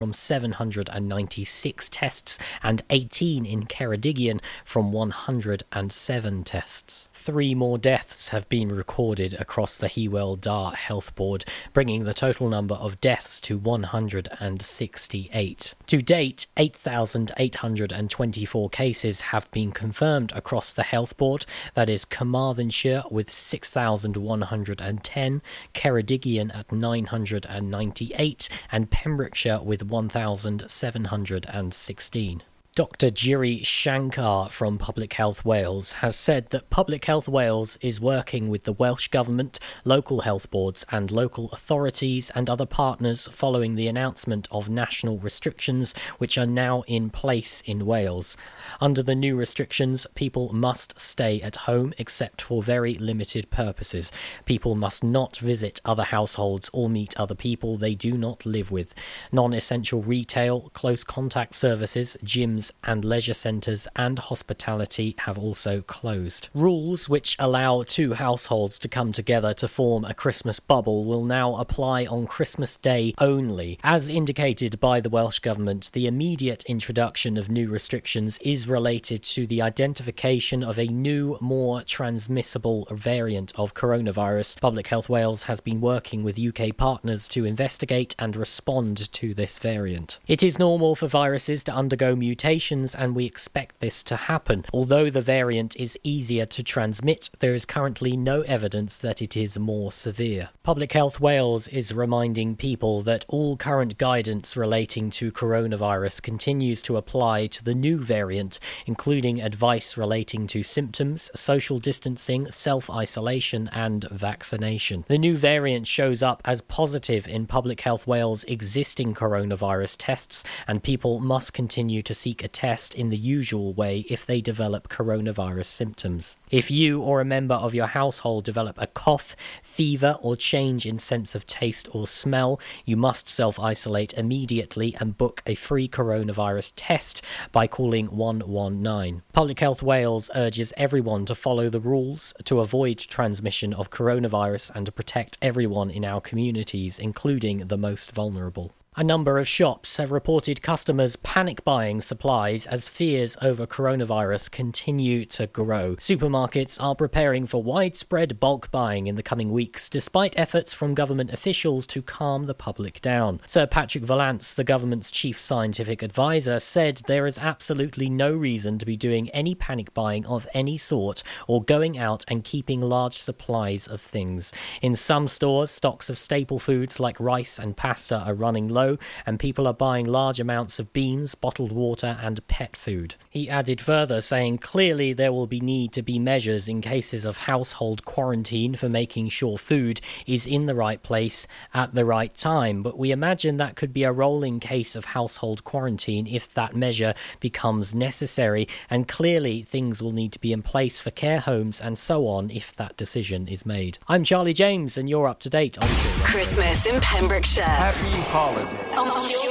from 796 tests and 18 in Ceredigion from 107 tests. Three more deaths have been recorded across the Hywel Dda Health Board, bringing the total number of deaths to 168. To date, 8,824 cases have been confirmed across the Health Board, that is Carmarthenshire with 6,110, Ceredigion at 998, and Pembrokeshire with 1,716. Dr. Giri Shankar from Public Health Wales has said that Public Health Wales is working with the Welsh Government, local health boards, and local authorities and other partners following the announcement of national restrictions which are now in place in Wales. Under the new restrictions, people must stay at home except for very limited purposes. People must not visit other households or meet other people they do not live with. Non essential retail, close contact services, gyms, and leisure centres and hospitality have also closed. Rules which allow two households to come together to form a Christmas bubble will now apply on Christmas Day only. As indicated by the Welsh Government, the immediate introduction of new restrictions is related to the identification of a new, more transmissible variant of coronavirus. Public Health Wales has been working with UK partners to investigate and respond to this variant. It is normal for viruses to undergo mutations and we expect this to happen. Although the variant is easier to transmit, there is currently no evidence that it is more severe. Public Health Wales is reminding people that all current guidance relating to coronavirus continues to apply to the new variant, including advice relating to symptoms, social distancing, self isolation, and vaccination. The new variant shows up as positive in Public Health Wales' existing coronavirus tests, and people must continue to seek a test in the usual way if they develop coronavirus symptoms. If you or a member of your household develop a cough, fever, or change in sense of taste or smell, you must self isolate immediately and book a free coronavirus test by calling 119. Public Health Wales urges everyone to follow the rules to avoid transmission of coronavirus and to protect everyone in our communities, including the most vulnerable. A number of shops have reported customers panic buying supplies as fears over coronavirus continue to grow. Supermarkets are preparing for widespread bulk buying in the coming weeks, despite efforts from government officials to calm the public down. Sir Patrick Vallance, the government's chief scientific advisor, said there is absolutely no reason to be doing any panic buying of any sort or going out and keeping large supplies of things. In some stores, stocks of staple foods like rice and pasta are running low low, and people are buying large amounts of beans, bottled water, and pet food. He added further, saying clearly there will be need to be measures in cases of household quarantine for making sure food is in the right place at the right time, but we imagine that could be a rolling case of household quarantine if that measure becomes necessary, and clearly things will need to be in place for care homes and so on if that decision is made. I'm Charlie James, and you're up to date on Christmas in Pembrokeshire. Happy holidays. On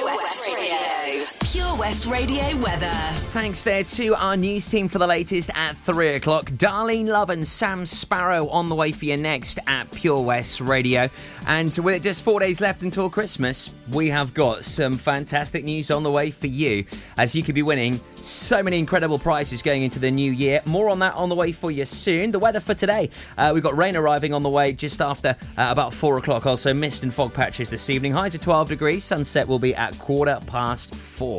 West Radio. Pure West Radio weather. Thanks there to our news team for the latest at 3 o'clock. Darlene Love and Sam Sparro on the way for you next at Pure West Radio. And with just four days left until Christmas, we have got some fantastic news on the way for you as you could be winning so many incredible prizes going into the new year. More on that on the way for you soon. The weather for today uh, we've got rain arriving on the way just after uh, about 4 o'clock. Also, mist and fog patches this evening. Highs of 12 degrees. Sunset will be at quarter past 4.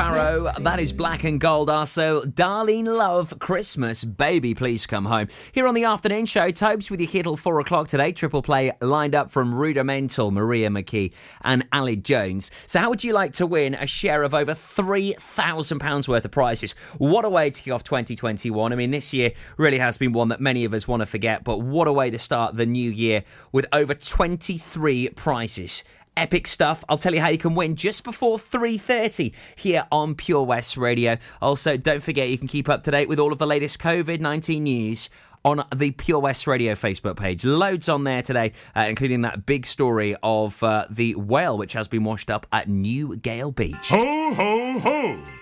Be Sparro, that is Black and Gold. Also, Darlene Love, Christmas, Baby Please Come Home. Here on the afternoon show, Tobes with you here till four o'clock today. Triple play lined up from Rudimental, Maria McKee, and Aled Jones. So, how would you like to win a share of over £3,000 worth of prizes? What a way to kick off 2021. I mean, this year really has been one that many of us want to forget, but what a way to start the new year with over 23 prizes epic stuff. I'll tell you how you can win just before 3:30 here on Pure West Radio. Also, don't forget you can keep up to date with all of the latest COVID-19 news on the Pure West Radio Facebook page. Loads on there today, uh, including that big story of uh, the whale which has been washed up at Newgale Beach. Ho, ho, ho!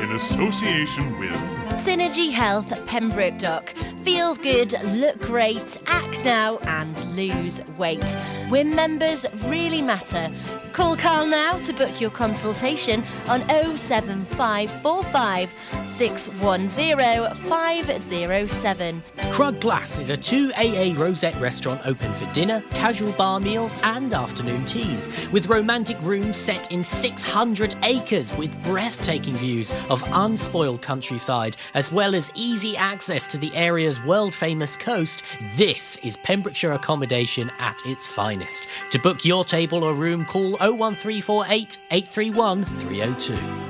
in association with Synergy Health Pembroke Dock. Feel good, look great, act now, and lose weight. When members really matter, Call Carl now to book your consultation on 07545 610 507. Crug Glas is a 2AA Rosette restaurant open for dinner, casual bar meals, and afternoon teas, with romantic rooms set in 600 acres with breathtaking views of unspoiled countryside, as well as easy access to the area's world famous coast. This is Pembrokeshire accommodation at its finest. To book your table or room, call 01348 831 302.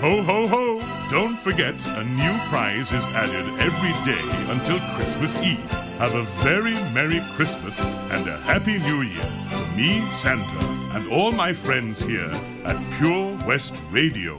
Ho, ho, ho! Don't forget, a new prize is added every day until Christmas Eve. Have a very Merry Christmas and a Happy New Year from me, Santa, and all my friends here at Pure West Radio.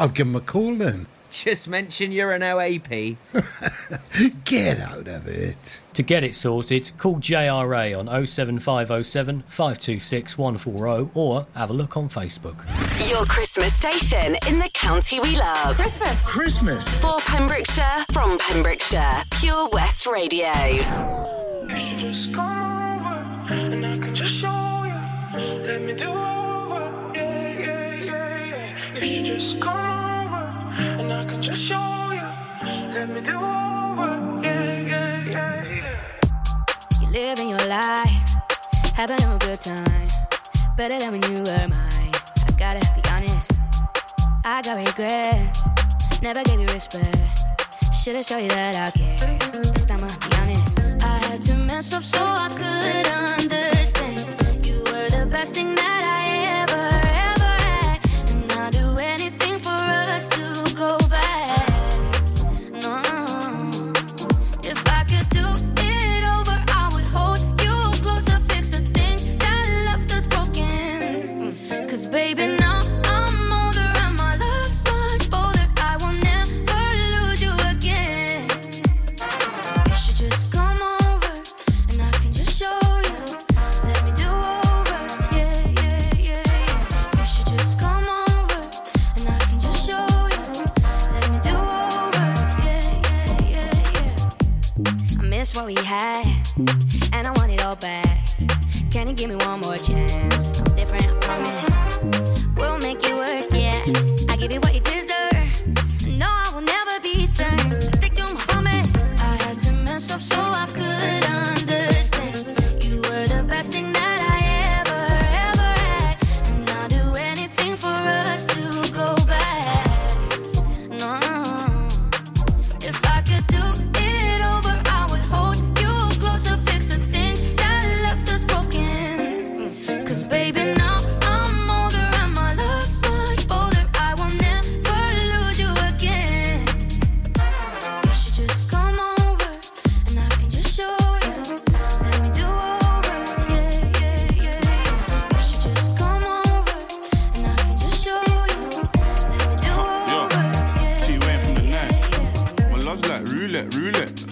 I'll give him a call then. Just mention you're an OAP. Get out of it. To get it sorted, call JRA on 07507 526 140 or have a look on Facebook. Your Christmas station in the county we love. Christmas. Christmas. For Pembrokeshire, from Pembrokeshire, Pure West Radio. You should just come and I can just show you. Let me do over. Yeah, yeah, yeah, yeah. You living your life, having a good time. Better than when you were mine. I gotta be honest, I got regrets. Never gave you respect. Should've shown you that I care. This time I'll be honest. I had to mess up so I could understand. You were the best thing that I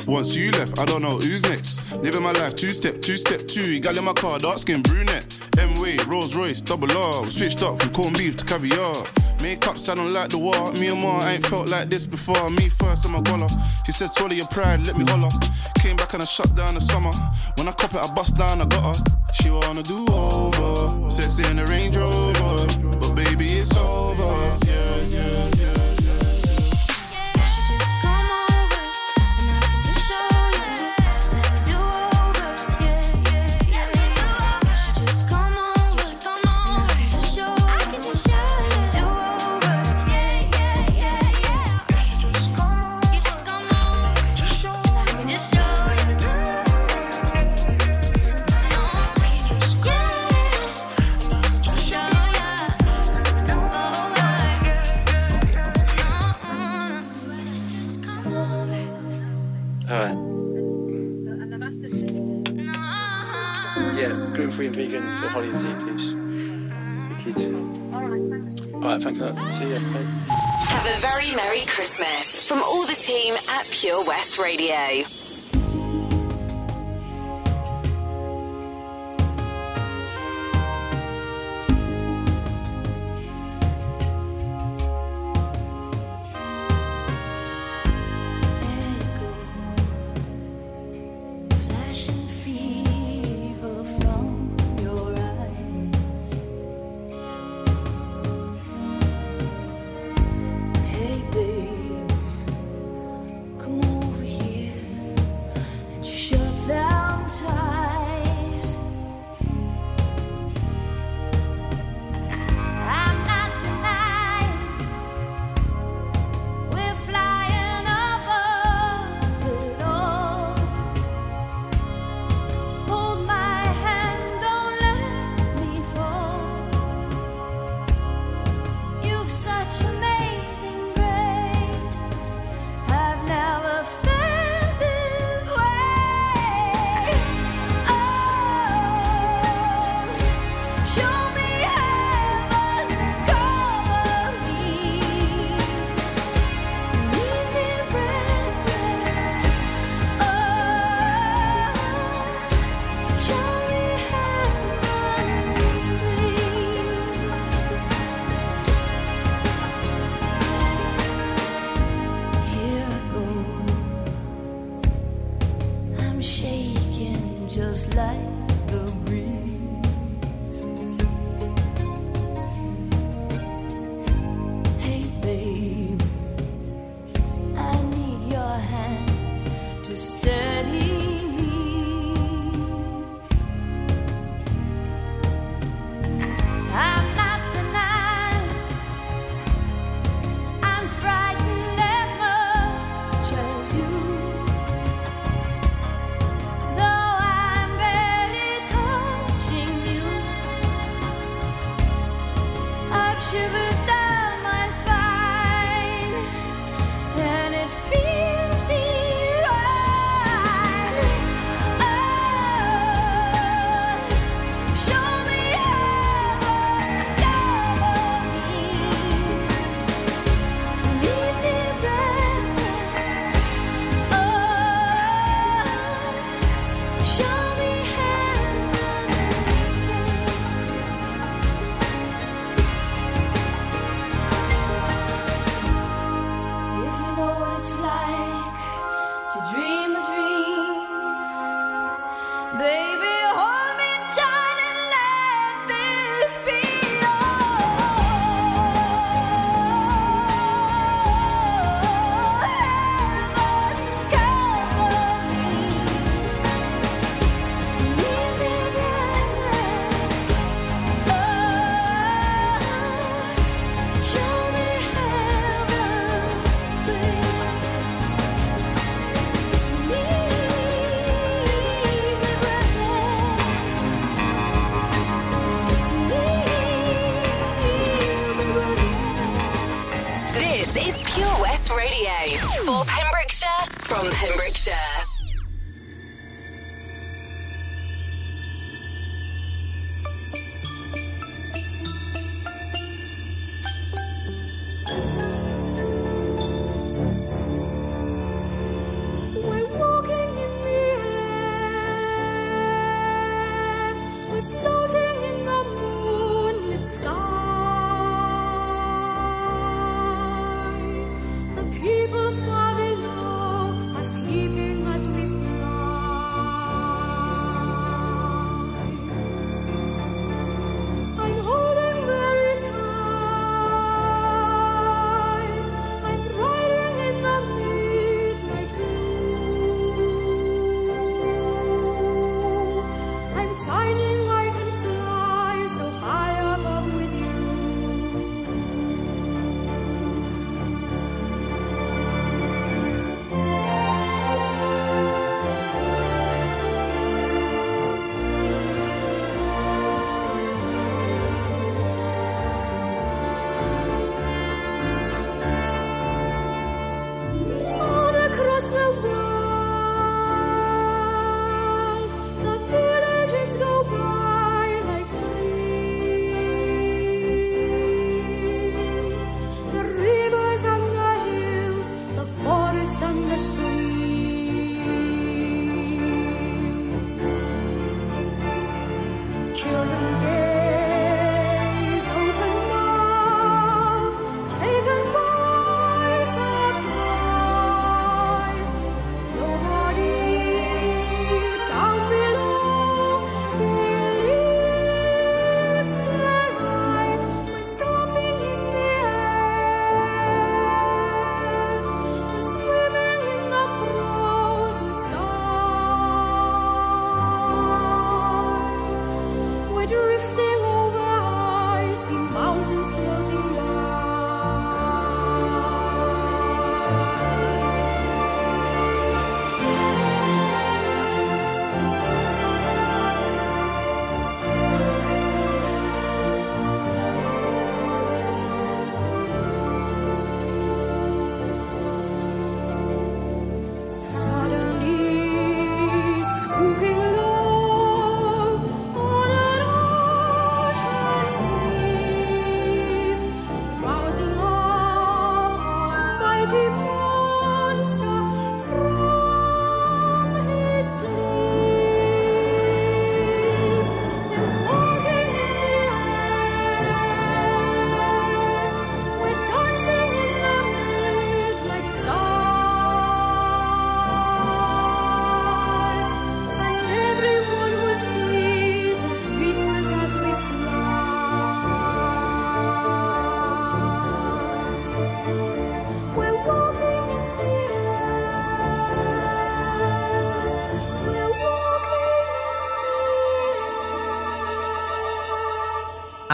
Once you left, I don't know who's next. Living my life two step, two step two. Gal in my car, dark skin brunette. M way, Rolls Royce, double R. Switched up from corned beef to caviar. Makeup sounding like the war. Me and Ma ain't felt like this before. Me first, I'm a goller. She said, swallow your pride, let me holler. Came back and I shut down the summer. When I cop it, I bust down, I got her. She wanna do over. Sexy in the Range Rover. But baby, it's over. Thanks. Uh, see you. Have a very Merry Christmas from all the team at Pure West Radio.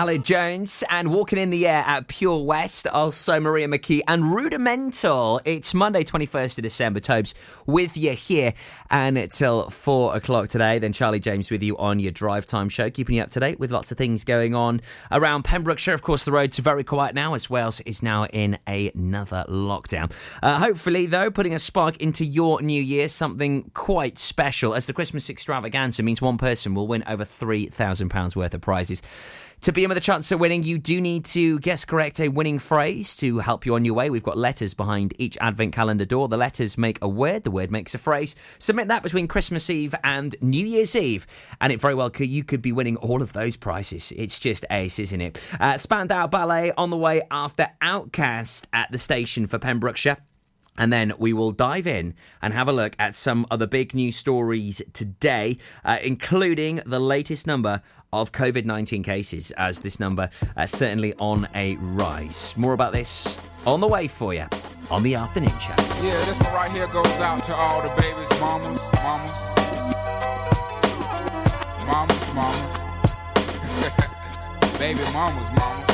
Aled Jones and Walking in the Air at Pure West. Also, Maria McKee and Rudimental. It's Monday, 21st of December. Tobes with you here and until four o'clock today. Then Charlie James with you on your drive time show, keeping you up to date with lots of things going on around Pembrokeshire. Of course, the roads are very quiet now as Wales is now in another lockdown. Uh, hopefully, though, putting a spark into your new year, something quite special as the Christmas extravaganza means one person will win over £3,000 worth of prizes. To be in with a chance of winning, you do need to guess correct a winning phrase to help you on your way. We've got letters behind each advent calendar door. The letters make a word, the word makes a phrase. Submit that between Christmas Eve and New Year's Eve, and it very well could you could be winning all of those prizes. It's just ace, isn't it? Uh, Spandau Ballet on the way after OutKast at the station for Pembrokeshire. And then we will dive in and have a look at some of the big news stories today, uh, including the latest number of COVID 19 cases, as this number uh, certainly on a rise. More about this on the way for you on the afternoon chat. Yeah, this one right here goes out to all the babies, mamas, mamas. Mamas, mamas. Baby mamas, mamas.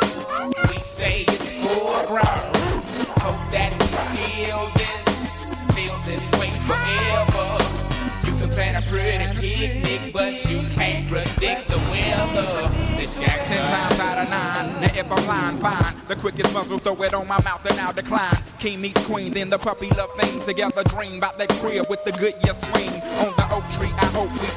But you can't predict the weather. This Jackson times out of nine. Now if I'm lying, fine. The quickest muzzle, throw it on my mouth and I'll decline. King meets queen, then the puppy love thing. Together dream about that crib with the Goodyear swing. On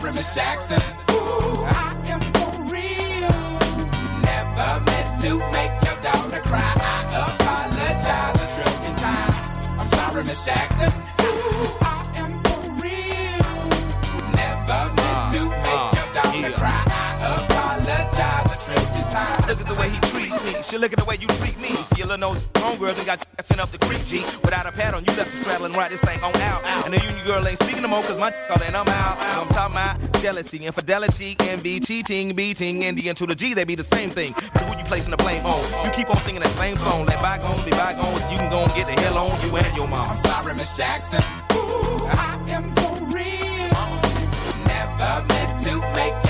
Sorry, Miss Jackson. Ooh, I am for real. Never meant to make your daughter cry. I apologize a trillion times. I'm sorry, Miss Jackson. Ooh, I am for real. Never meant to uh, make uh, your daughter cry. I apologize a trillion times. Look at the way he me. She look at the way you treat me. You see, little no homegirl done got sent up the creek, G. Without a pad on, you left the and ride this thing on out. And the union girl ain't speaking no more, cause my all and I'm out. I'm talking about jealousy, infidelity, envy, cheating, beating, and the to the G, they be the same thing. But who you placing the blame on? You keep on singing that same song. Let bygones be bygones. You can go and get the hell on you and your mom. I'm sorry, Miss Jackson. Ooh, I am for real. Never meant to make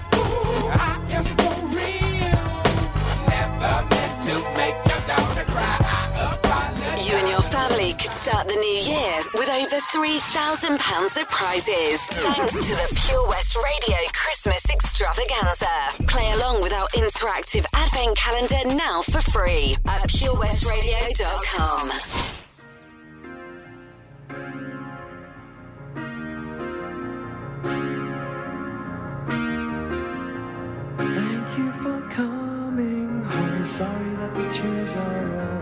Start the new year with over £3,000 of prizes thanks to the Pure West Radio Christmas Extravaganza. Play along with our interactive advent calendar now for free at purewestradio.com. Thank you for coming home. Sorry that the chairs are all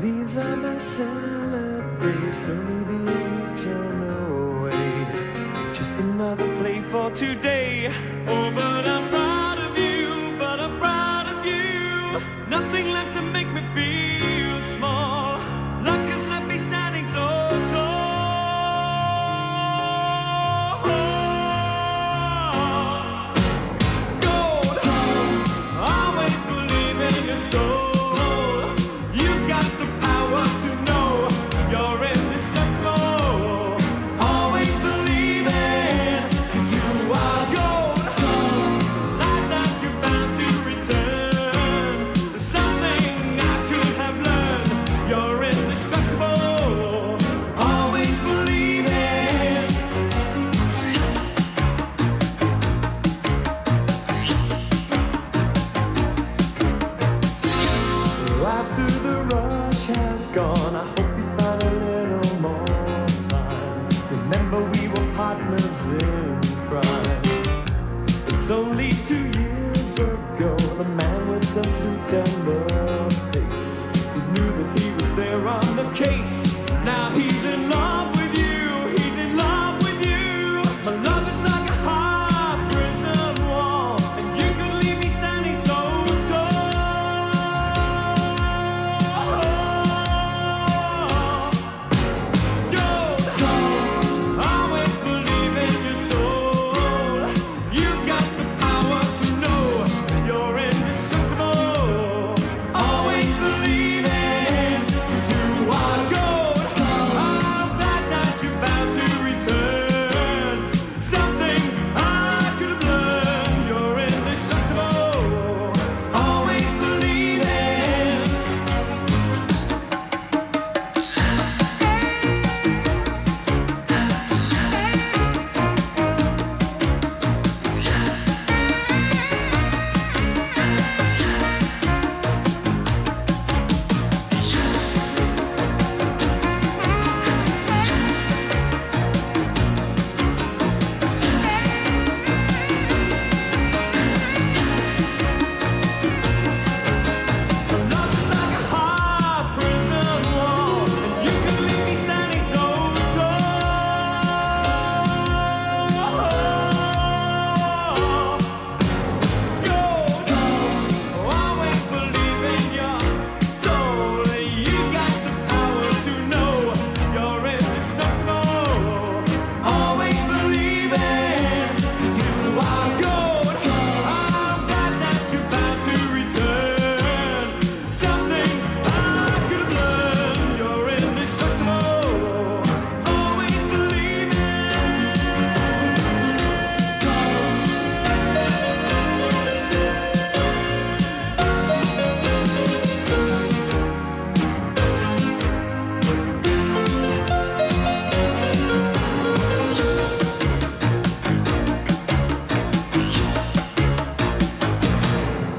these are my salad days, slowly being eaten away. Just another play for today. And face. He knew that he was there on the case.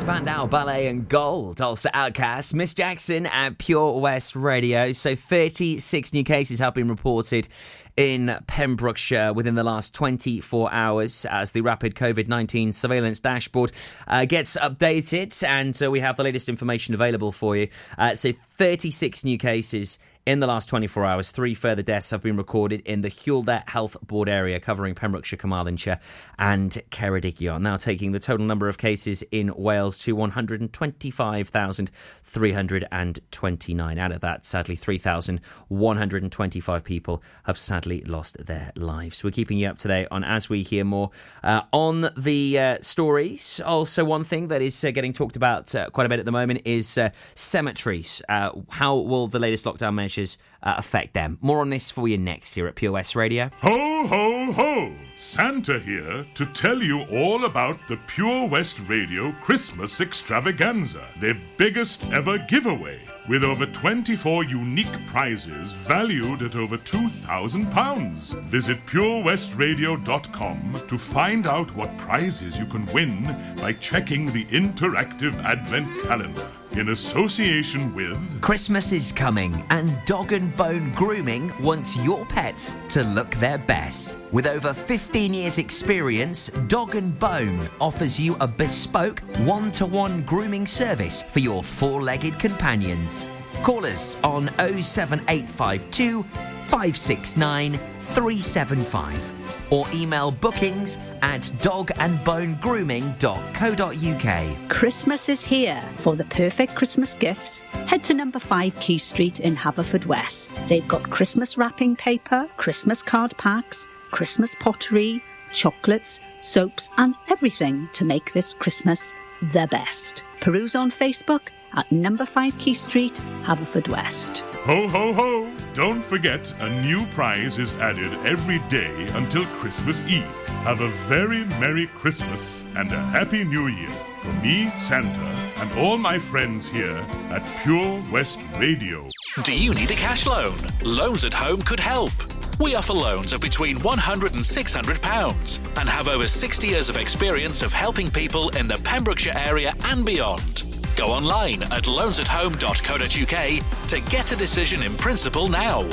Spandau Ballet and Gold, also OutKast, Miss Jackson at Pure West Radio. So 36 new cases have been reported in Pembrokeshire within the last 24 hours as the rapid COVID 19 surveillance dashboard uh, gets updated. And so we have the latest information available for you. Uh, so 36 new cases in the last 24 hours, three further deaths have been recorded in the Hywel Dda Health Board area covering Pembrokeshire, Carmarthenshire, and Ceredigion, now taking the total number of cases in Wales to 125,329. Out of that, sadly, 3,125 people have sadly lost their lives. We're keeping you up to date on as we hear more uh, on the uh, stories. Also, one thing that is uh, getting talked about uh, quite a bit at the moment is uh, cemeteries. Uh, how will the latest lockdown measures uh, affect them? More on this for you next here at Pure West Radio. Ho, ho, ho! Santa here to tell you all about the Pure West Radio Christmas Extravaganza, their biggest ever giveaway, with over 24 unique prizes valued at over £2,000. Visit purewestradio.com to find out what prizes you can win by checking the interactive advent calendar. In association with. Christmas is coming, and Dog and Bone Grooming wants your pets to look their best. With over 15 years' experience, Dog and Bone offers you a bespoke one to one grooming service for your four legged companions. Call us on 07852 569 375 or email bookings at dogandbonegrooming.co.uk. Christmas is here. For the perfect Christmas gifts, head to number 5 Quay Street in Haverfordwest. They've got Christmas wrapping paper, Christmas card packs, Christmas pottery, chocolates, soaps, and everything to make this Christmas the best. Peruse on Facebook at number 5 Quay Street, Haverfordwest. Ho, ho, ho! Don't forget, a new prize is added every day until Christmas Eve. Have a very Merry Christmas and a Happy New Year from me, Santa, and all my friends here at Pure West Radio. Do you need a cash loan? Loans at Home could help. We offer loans of between £100 and 600 pounds and have over 60 years of experience of helping people in the Pembrokeshire area and beyond. Go online at loansathome.co.uk to get a decision in principle now.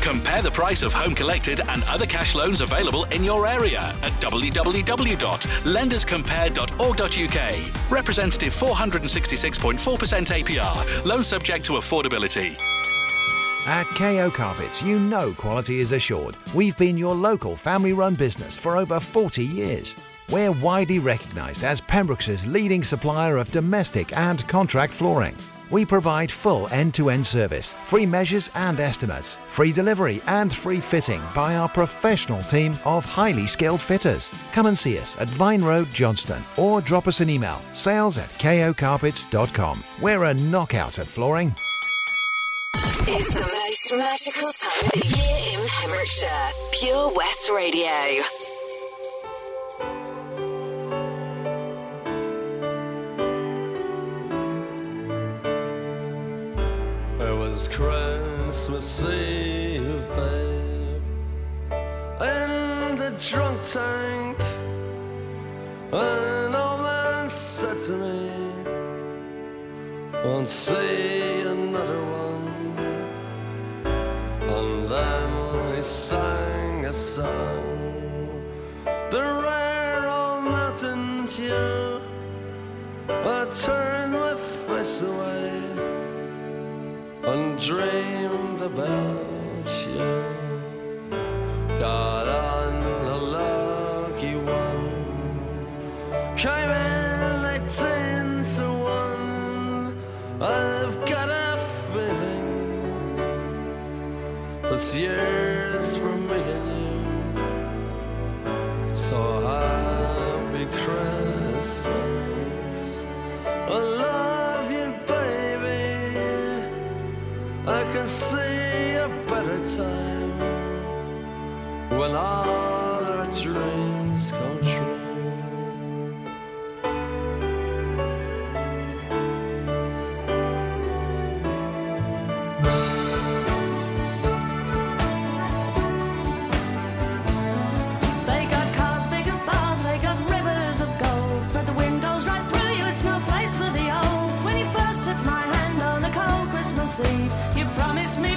Compare the price of home collected and other cash loans available in your area at www.lenderscompare.org.uk. Representative 466.4% APR. Loan subject to affordability. At KO Carpets, you know quality is assured. We've been your local family run business for over 40 years. We're widely recognised as Pembroke's leading supplier of domestic and contract flooring. We provide full end to end service, free measures and estimates, free delivery and free fitting by our professional team of highly skilled fitters. Come and see us at Vine Road, Johnston, or drop us an email sales at kocarpets.com. We're a knockout at flooring. It's the most magical time of the year in Pembrokeshire. Pure West Radio. Was Christmas Eve, babe, in the drunk tank. An old man said to me, Won't see another one. And then he sang a song, dreamed about you. Got on a lucky one, came in eighteen to one. I've got a feeling this year's when all our dreams come true. They got cars bars, they got rivers of gold. But the right through you, it's no place for the old. When you first took my hand on a cold Christmas Eve, you promised me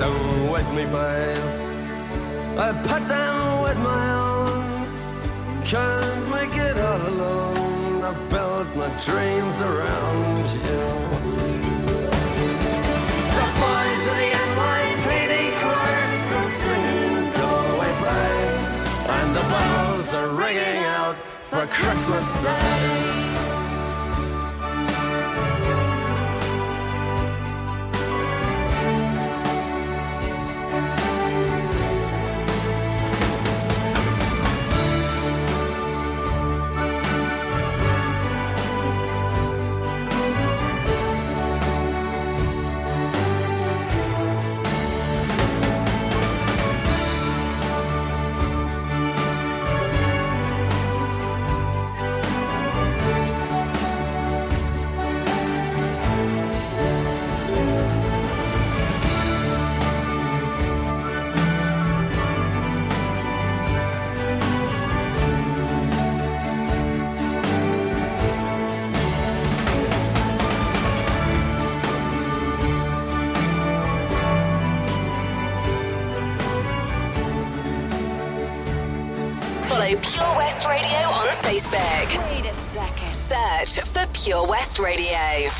down with me babe. I put down with my own. Can't make it all alone. I built my dreams around you. The boys of the NYPD chorus Are singing Go Away Babe. And the bells are ringing out for Christmas Day. West Radio on Facebook. Wait a second. Search for Pure West Radio.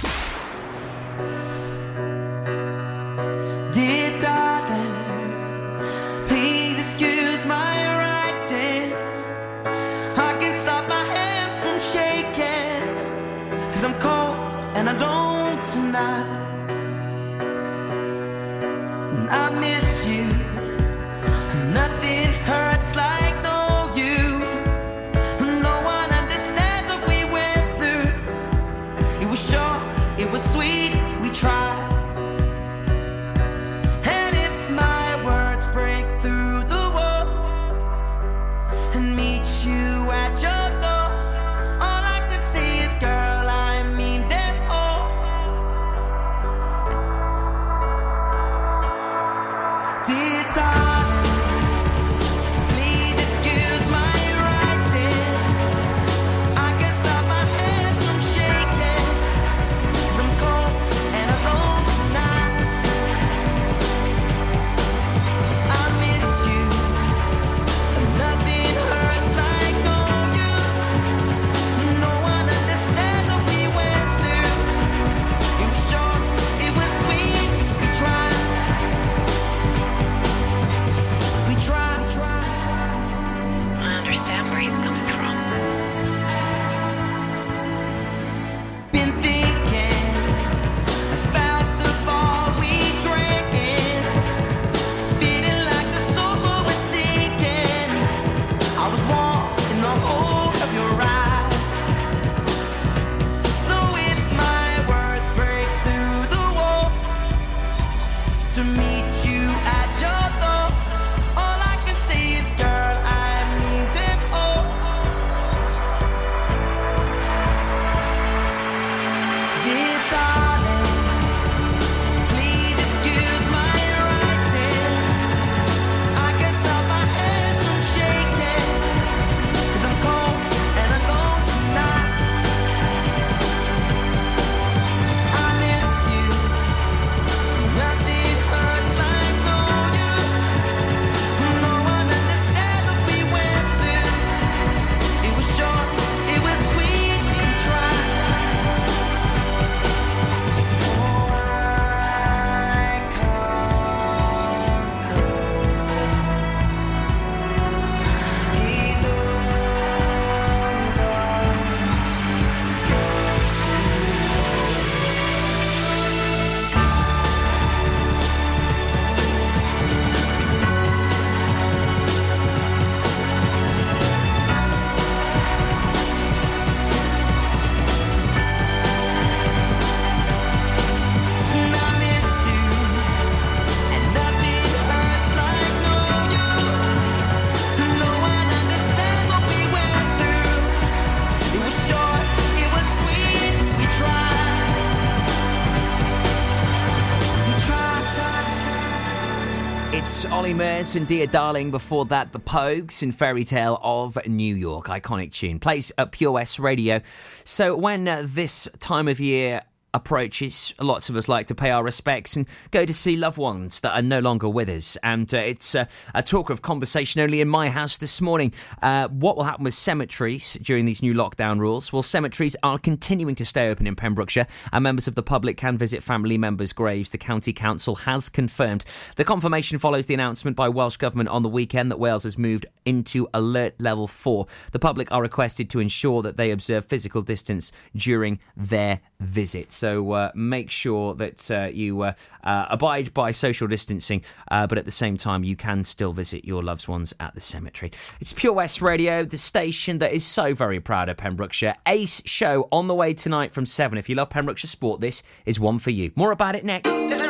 and Dear Darling, before that, The Pogues and Fairy Tale of New York. Iconic tune. Plays at Pure West Radio. So, when uh, this time of year Approaches. lots of us like to pay our respects and go to see loved ones that are no longer with us. And uh, it's uh, a talk of conversation only in my house this morning. Uh, what will happen with cemeteries during these new lockdown rules? Well, cemeteries are continuing to stay open in Pembrokeshire, and members of the public can visit family members' graves. The county council has confirmed. The confirmation follows the announcement by Welsh Government on the weekend that Wales has moved into alert level four. The public are requested to ensure that they observe physical distance during their visits. So uh, make sure that uh, you uh, uh, abide by social distancing, uh, but at the same time, you can still visit your loved ones at the cemetery. It's Pure West Radio, the station that is so very proud of Pembrokeshire. Ace show on the way tonight from 7. If you love Pembrokeshire sport, this is one for you. More about it next.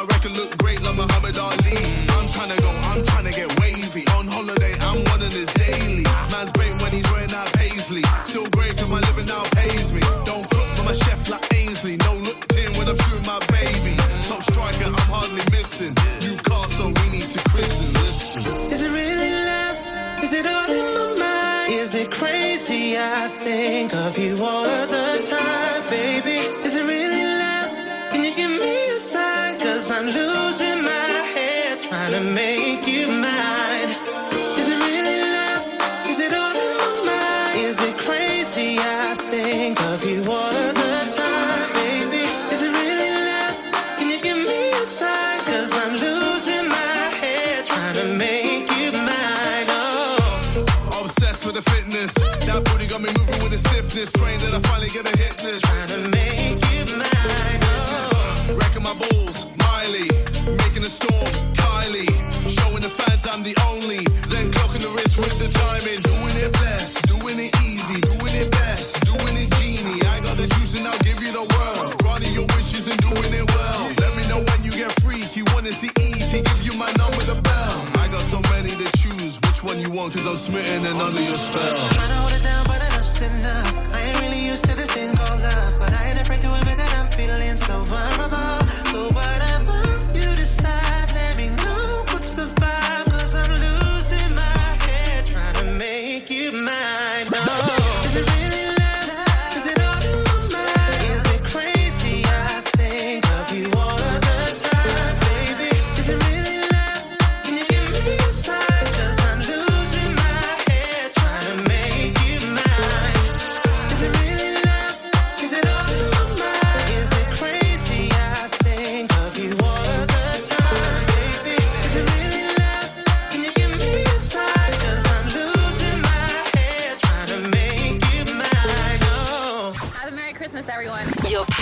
my record look in and under your spell.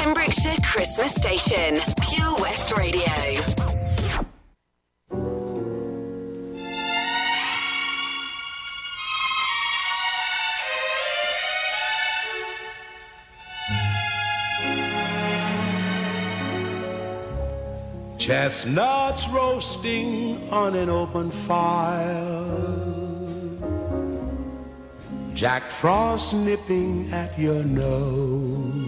Pembrokeshire Christmas Station, Pure West Radio. Chestnuts roasting on an open fire. Jack Frost nipping at your nose.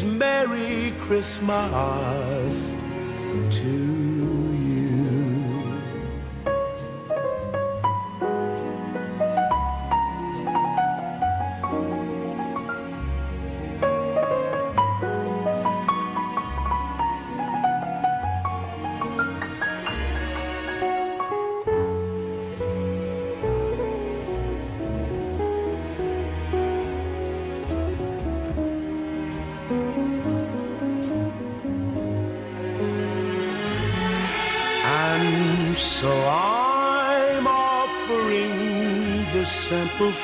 Merry Christmas to you.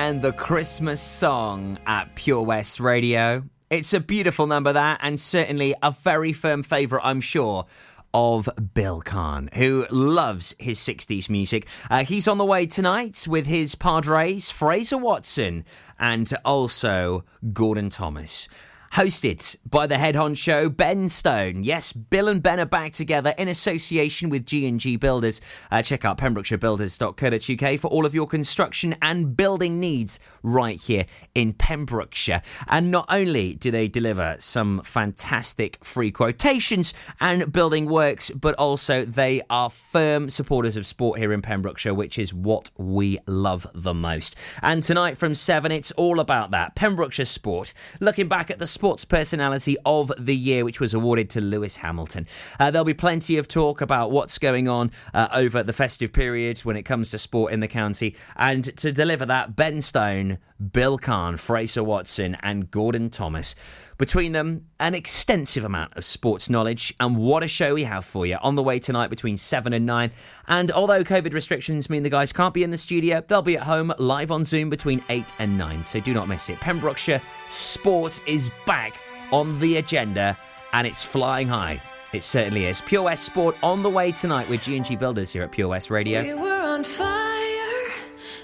and the Christmas song at Pure West Radio. It's a beautiful number, that, and certainly a very firm favourite, I'm sure. Of Bill Kahn, who loves his 60s music. Uh, he's on the way tonight with his Padres, Fraser Watson, and also Gordon Thomas. Hosted by the head honcho Ben Stone. Yes, Bill and Ben are back together in association with G&G Builders. Uh, check out pembrokeshirebuilders.co.uk for all of your construction and building needs right here in Pembrokeshire. And not only do they deliver some fantastic free quotations and building works, but also they are firm supporters of sport here in Pembrokeshire, which is what we love the most. And tonight from 7, it's all about that. Pembrokeshire Sport, looking back at the Sports Personality of the Year, which was awarded to Lewis Hamilton. Uh, there'll be plenty of talk about what's going on uh, over the festive period when it comes to sport in the county. And to deliver that, Ben Stone, Bill Kahn, Fraser Watson, and Gordon Thomas. Between them, an extensive amount of sports knowledge, and what a show we have for you on the way tonight between 7 and 9. And although COVID restrictions mean the guys can't be in the studio, they'll be at home live on Zoom between 8 and 9, so do not miss it. Pembrokeshire Sport is back on the agenda, and it's flying high. It certainly is. Pure West Sport on the way tonight with G&G Builders here at Pure West Radio. We were on fire.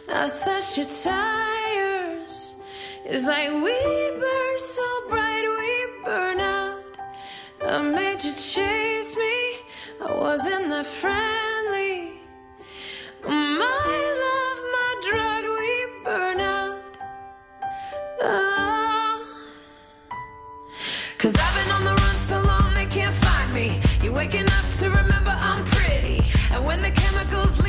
I your tires. It's like we I made you chase me. I wasn't that friendly. My love, my drug, we burn out. Oh. Cause I've been on the run so long they can't find me. You're waking up to remember I'm pretty. And when the chemicals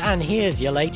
and here's your latest